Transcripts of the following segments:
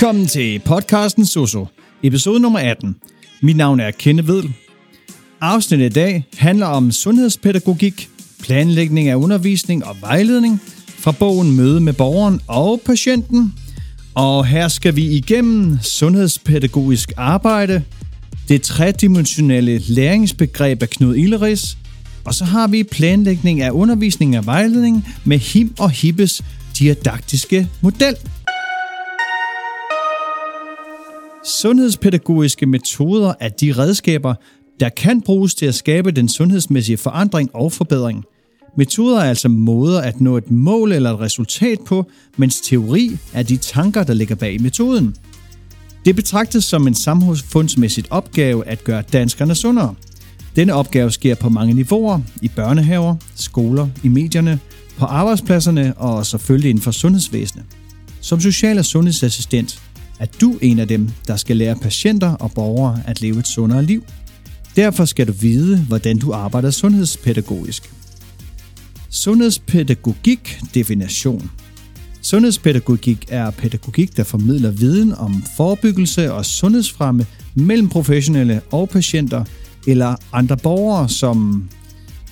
Velkommen til podcasten Soso, episode nummer 18. Mit navn er Kenne Vedl. Afsnittet i dag handler om sundhedspædagogik, planlægning af undervisning og vejledning fra bogen Møde med borgeren og patienten. Og her skal vi igennem sundhedspædagogisk arbejde, det tredimensionelle læringsbegreb af Knud Illeris, og så har vi planlægning af undervisning og vejledning med Him og Hibbes didaktiske model. Sundhedspædagogiske metoder er de redskaber, der kan bruges til at skabe den sundhedsmæssige forandring og forbedring. Metoder er altså måder at nå et mål eller et resultat på, mens teori er de tanker, der ligger bag metoden. Det betragtes som en samfundsmæssigt opgave at gøre danskerne sundere. Denne opgave sker på mange niveauer, i børnehaver, skoler, i medierne, på arbejdspladserne og selvfølgelig inden for sundhedsvæsenet. Som social- og sundhedsassistent er du en af dem, der skal lære patienter og borgere at leve et sundere liv. Derfor skal du vide, hvordan du arbejder sundhedspædagogisk. Sundhedspædagogik definition. Sundhedspædagogik er pædagogik, der formidler viden om forebyggelse og sundhedsfremme mellem professionelle og patienter eller andre borgere, som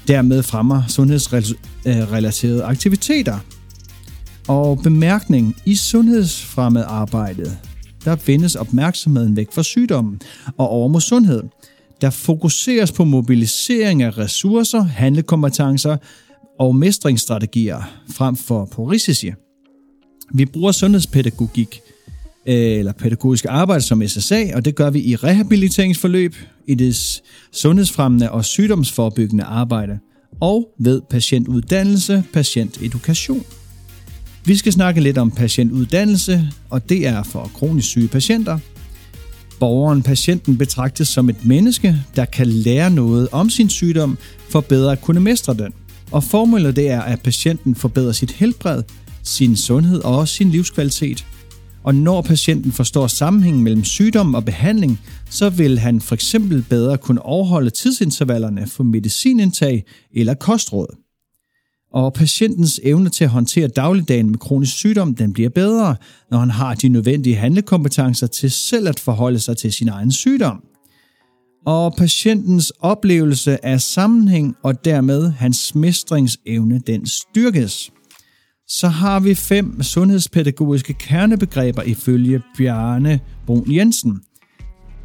dermed fremmer sundhedsrelaterede aktiviteter. Og bemærkning i sundhedsfremmed arbejdet der vendes opmærksomheden væk fra sygdommen og over mod sundhed. Der fokuseres på mobilisering af ressourcer, handlekompetencer og mestringsstrategier frem for på risici. Vi bruger sundhedspædagogik øh, eller pædagogisk arbejde som SSA, og det gør vi i rehabiliteringsforløb, i det sundhedsfremmende og sygdomsforebyggende arbejde, og ved patientuddannelse, patientedukation. Vi skal snakke lidt om patientuddannelse, og det er for kronisk syge patienter. Borgeren, patienten betragtes som et menneske, der kan lære noget om sin sygdom for bedre at kunne mestre den. Og formålet det er, at patienten forbedrer sit helbred, sin sundhed og også sin livskvalitet. Og når patienten forstår sammenhængen mellem sygdom og behandling, så vil han for eksempel bedre kunne overholde tidsintervallerne for medicinindtag eller kostråd og patientens evne til at håndtere dagligdagen med kronisk sygdom, den bliver bedre, når han har de nødvendige handlekompetencer til selv at forholde sig til sin egen sygdom. Og patientens oplevelse af sammenhæng og dermed hans mestringsevne, den styrkes. Så har vi fem sundhedspædagogiske kernebegreber ifølge Bjarne Brun Jensen.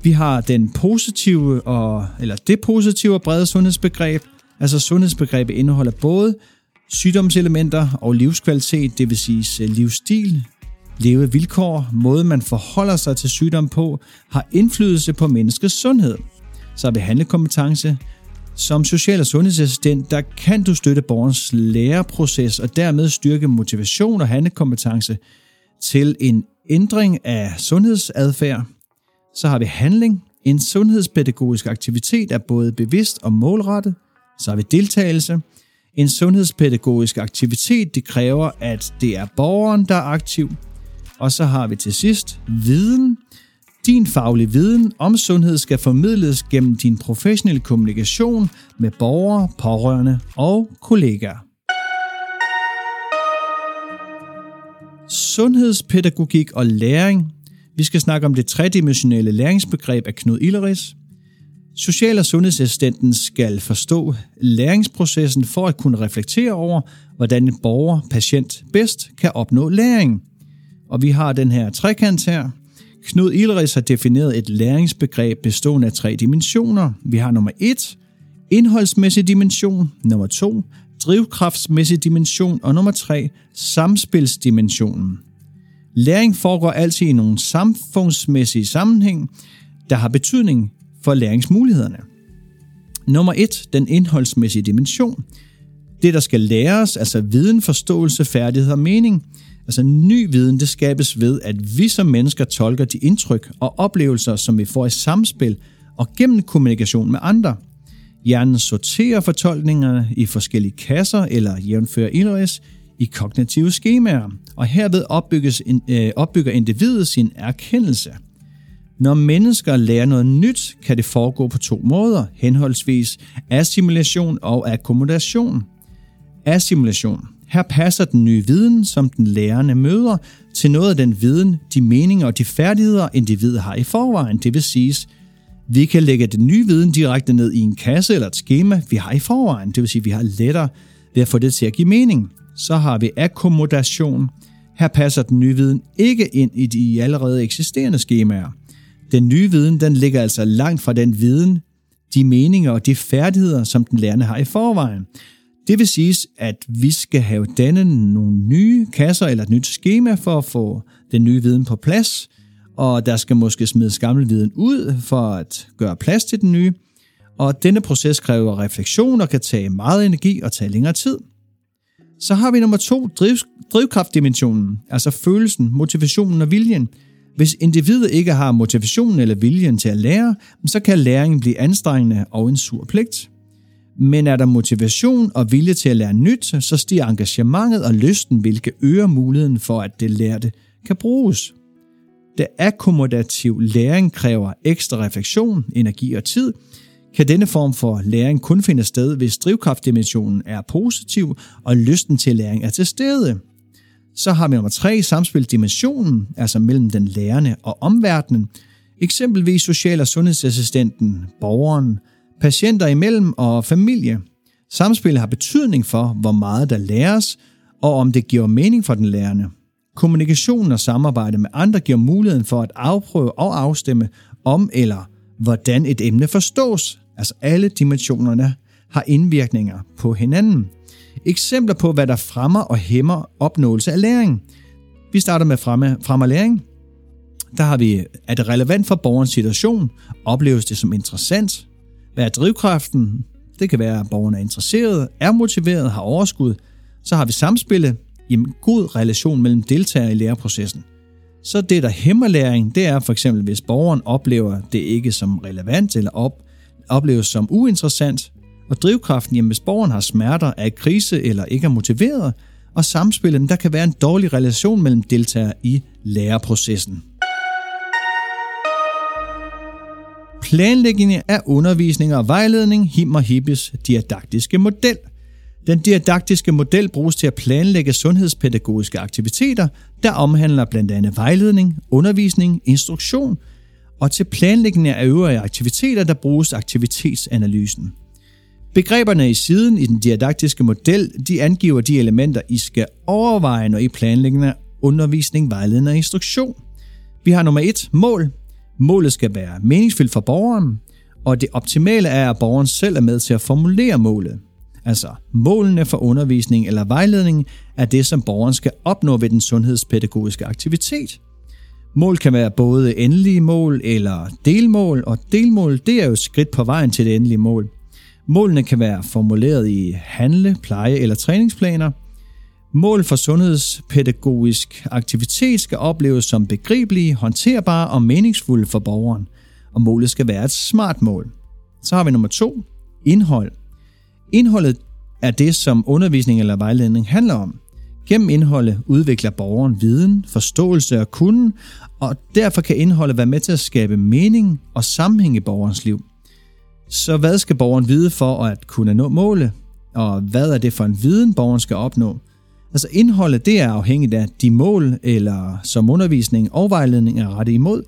Vi har den positive og, eller det positive og brede sundhedsbegreb, Altså sundhedsbegrebet indeholder både Sygdomselementer og livskvalitet, det vil sige livsstil, levevilkår, måde man forholder sig til sygdom på, har indflydelse på menneskets sundhed. Så ved handlekompetence, som social- og sundhedsassistent, der kan du støtte borgerens læreproces og dermed styrke motivation og handlekompetence til en ændring af sundhedsadfærd. Så har vi handling. En sundhedspædagogisk aktivitet er både bevidst og målrettet. Så har vi deltagelse. En sundhedspædagogisk aktivitet, det kræver, at det er borgeren, der er aktiv. Og så har vi til sidst viden. Din faglige viden om sundhed skal formidles gennem din professionelle kommunikation med borgere, pårørende og kollegaer. Sundhedspædagogik og læring. Vi skal snakke om det tredimensionelle læringsbegreb af Knud Illeris – Social- og sundhedsassistenten skal forstå læringsprocessen for at kunne reflektere over, hvordan en borger, patient bedst kan opnå læring. Og vi har den her trekant her. Knud Ilres har defineret et læringsbegreb bestående af tre dimensioner. Vi har nummer 1, indholdsmæssig dimension, nummer 2, drivkraftsmæssig dimension, og nummer 3, samspilsdimensionen. Læring foregår altid i nogle samfundsmæssige sammenhæng, der har betydning for læringsmulighederne. Nummer 1. Den indholdsmæssige dimension. Det, der skal læres, altså viden, forståelse, færdighed og mening. Altså ny viden, det skabes ved, at vi som mennesker tolker de indtryk og oplevelser, som vi får i samspil og gennem kommunikation med andre. Hjernen sorterer fortolkningerne i forskellige kasser eller jævnfører IRS i kognitive skemaer, og herved opbygges, øh, opbygger individet sin erkendelse – når mennesker lærer noget nyt, kan det foregå på to måder, henholdsvis assimilation og akkommodation. Assimilation Her passer den nye viden, som den lærende møder, til noget af den viden, de meninger og de færdigheder, individet har i forvejen. Det vil sige, vi kan lægge den nye viden direkte ned i en kasse eller et schema, vi har i forvejen. Det vil sige, vi har lettere ved at få det til at give mening. Så har vi akkommodation. Her passer den nye viden ikke ind i de allerede eksisterende skemaer. Den nye viden den ligger altså langt fra den viden, de meninger og de færdigheder, som den lærende har i forvejen. Det vil sige, at vi skal have dannet nogle nye kasser eller et nyt schema for at få den nye viden på plads, og der skal måske smides gammel viden ud for at gøre plads til den nye. Og denne proces kræver refleksion og kan tage meget energi og tage længere tid. Så har vi nummer to, driv, drivkraftdimensionen, altså følelsen, motivationen og viljen. Hvis individet ikke har motivationen eller viljen til at lære, så kan læringen blive anstrengende og en sur pligt. Men er der motivation og vilje til at lære nyt, så stiger engagementet og lysten, hvilket øger muligheden for, at det lærte kan bruges. Da akkommodativ læring kræver ekstra refleksion, energi og tid, kan denne form for læring kun finde sted, hvis drivkraftdimensionen er positiv og lysten til læring er til stede. Så har vi nummer tre, samspildimensionen, altså mellem den lærende og omverdenen, eksempelvis social- og sundhedsassistenten, borgeren, patienter imellem og familie. Samspil har betydning for, hvor meget der læres, og om det giver mening for den lærende. Kommunikation og samarbejde med andre giver muligheden for at afprøve og afstemme om eller hvordan et emne forstås. Altså alle dimensionerne har indvirkninger på hinanden. Eksempler på, hvad der fremmer og hæmmer opnåelse af læring. Vi starter med fremme, fremme læring. Der har vi, er det relevant for borgerens situation? Opleves det som interessant? Hvad er drivkraften? Det kan være, at borgeren er interesseret, er motiveret, har overskud. Så har vi samspillet i en god relation mellem deltagere i læreprocessen. Så det, der hæmmer læring, det er for eksempel, hvis borgeren oplever det ikke som relevant eller op, opleves som uinteressant. Og drivkraften, jamen hvis borgeren har smerter, er i krise eller ikke er motiveret. Og samspillet, der kan være en dårlig relation mellem deltagere i læreprocessen. Planlægning af undervisning og vejledning, himmer Hippes didaktiske model. Den didaktiske model bruges til at planlægge sundhedspædagogiske aktiviteter, der omhandler blandt andet vejledning, undervisning, instruktion, og til planlægning af øvrige aktiviteter, der bruges aktivitetsanalysen. Begreberne i siden i den didaktiske model, de angiver de elementer, I skal overveje, når I planlægger undervisning, vejledning og instruktion. Vi har nummer et, mål. Målet skal være meningsfyldt for borgeren, og det optimale er, at borgeren selv er med til at formulere målet. Altså, målene for undervisning eller vejledning er det, som borgeren skal opnå ved den sundhedspædagogiske aktivitet. Mål kan være både endelige mål eller delmål, og delmål det er jo skridt på vejen til det endelige mål. Målene kan være formuleret i handle-, pleje- eller træningsplaner. Mål for sundhedspædagogisk aktivitet skal opleves som begribelige, håndterbare og meningsfulde for borgeren, og målet skal være et smart mål. Så har vi nummer to, indhold. Indholdet er det, som undervisning eller vejledning handler om. Gennem indholdet udvikler borgeren viden, forståelse og kunden, og derfor kan indholdet være med til at skabe mening og sammenhæng i borgerens liv. Så hvad skal borgeren vide for at kunne nå målet? Og hvad er det for en viden, borgeren skal opnå? Altså indholdet, det er afhængigt af de mål, eller som undervisning og vejledning er rettet imod.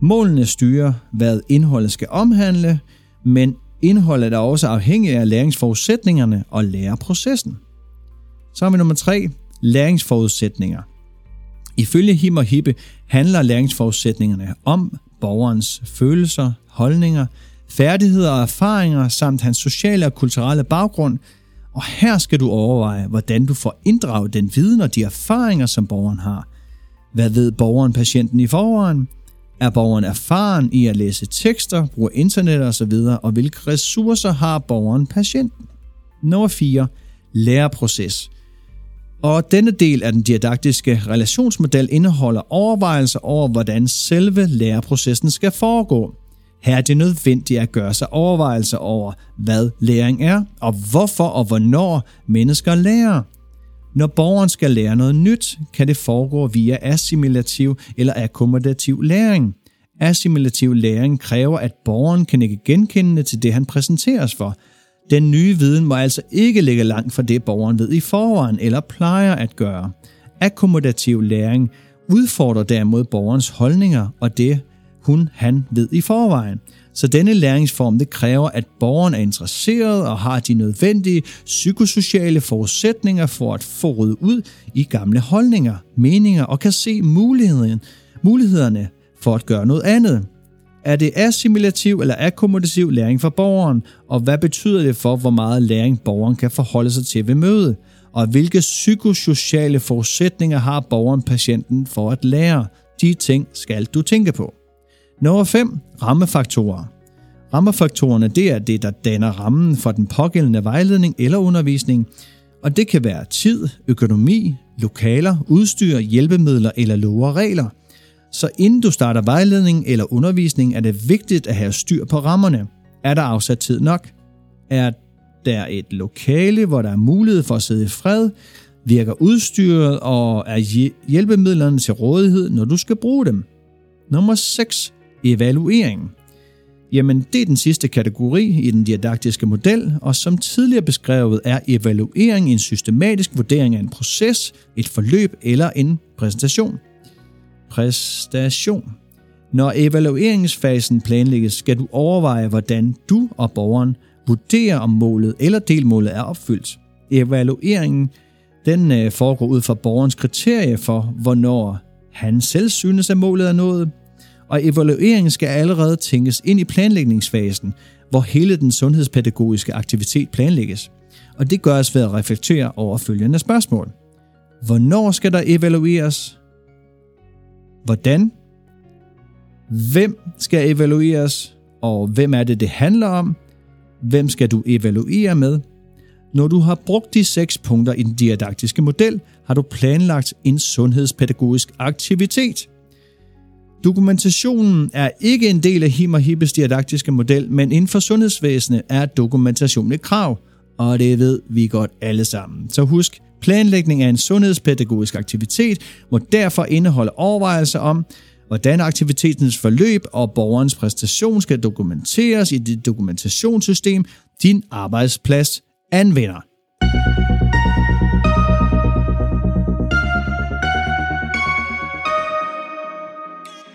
Målene styrer, hvad indholdet skal omhandle, men indholdet er også afhængigt af læringsforudsætningerne og læreprocessen. Så har vi nummer tre, læringsforudsætninger. Ifølge Him og Hippe handler læringsforudsætningerne om borgerens følelser, holdninger, færdigheder og erfaringer samt hans sociale og kulturelle baggrund, og her skal du overveje, hvordan du får inddraget den viden og de erfaringer, som borgeren har. Hvad ved borgeren patienten i forvejen? Er borgeren erfaren i at læse tekster, bruge internet osv., og hvilke ressourcer har borgeren patienten? Nummer 4. Læreproces. Og denne del af den didaktiske relationsmodel indeholder overvejelser over, hvordan selve læreprocessen skal foregå. Her er det nødvendigt at gøre sig overvejelser over, hvad læring er, og hvorfor og hvornår mennesker lærer. Når borgeren skal lære noget nyt, kan det foregå via assimilativ eller akkommodativ læring. Assimilativ læring kræver, at borgeren kan ikke genkende til det, han præsenteres for. Den nye viden må altså ikke ligge langt fra det, borgeren ved i forvejen eller plejer at gøre. Akkommodativ læring udfordrer derimod borgerens holdninger og det, hun han ved i forvejen. Så denne læringsform det kræver, at borgeren er interesseret og har de nødvendige psykosociale forudsætninger for at få ryddet ud i gamle holdninger, meninger og kan se muligheden, mulighederne for at gøre noget andet. Er det assimilativ eller akkommodativ læring for borgeren, og hvad betyder det for, hvor meget læring borgeren kan forholde sig til ved mødet? Og hvilke psykosociale forudsætninger har borgeren patienten for at lære? De ting skal du tænke på. Nummer 5. Rammefaktorer. Rammefaktorerne det er det, der danner rammen for den pågældende vejledning eller undervisning, og det kan være tid, økonomi, lokaler, udstyr, hjælpemidler eller love og regler. Så inden du starter vejledning eller undervisning, er det vigtigt at have styr på rammerne. Er der afsat tid nok? Er der et lokale, hvor der er mulighed for at sidde i fred? Virker udstyret og er hjælpemidlerne til rådighed, når du skal bruge dem? Nummer 6 evaluering. Jamen, det er den sidste kategori i den didaktiske model, og som tidligere beskrevet er evaluering en systematisk vurdering af en proces, et forløb eller en præsentation. Præstation. Når evalueringsfasen planlægges, skal du overveje, hvordan du og borgeren vurderer, om målet eller delmålet er opfyldt. Evalueringen den øh, foregår ud fra borgerens kriterie for, hvornår han selv synes, at målet er nået, og evalueringen skal allerede tænkes ind i planlægningsfasen, hvor hele den sundhedspædagogiske aktivitet planlægges. Og det gøres ved at reflektere over følgende spørgsmål. Hvornår skal der evalueres? Hvordan? Hvem skal evalueres? Og hvem er det, det handler om? Hvem skal du evaluere med? Når du har brugt de seks punkter i den didaktiske model, har du planlagt en sundhedspædagogisk aktivitet – Dokumentationen er ikke en del af Him Hippes didaktiske model, men inden for sundhedsvæsenet er dokumentation et krav, og det ved vi godt alle sammen. Så husk, planlægning af en sundhedspædagogisk aktivitet må derfor indeholde overvejelser om, hvordan aktivitetens forløb og borgerens præstation skal dokumenteres i det dokumentationssystem, din arbejdsplads anvender.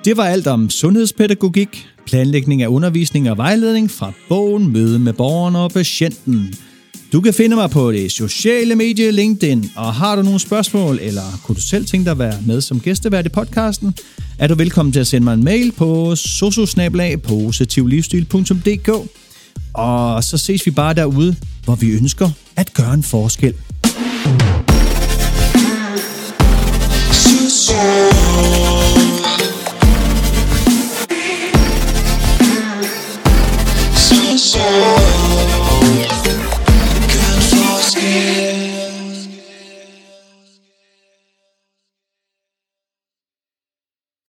Det var alt om sundhedspædagogik, planlægning af undervisning og vejledning fra bogen Møde med borgeren og patienten. Du kan finde mig på det sociale medie LinkedIn, og har du nogle spørgsmål, eller kunne du selv tænke dig at være med som gæstevært i podcasten, er du velkommen til at sende mig en mail på sososnabelag.positivlivsstil.dk Og så ses vi bare derude, hvor vi ønsker at gøre en forskel. So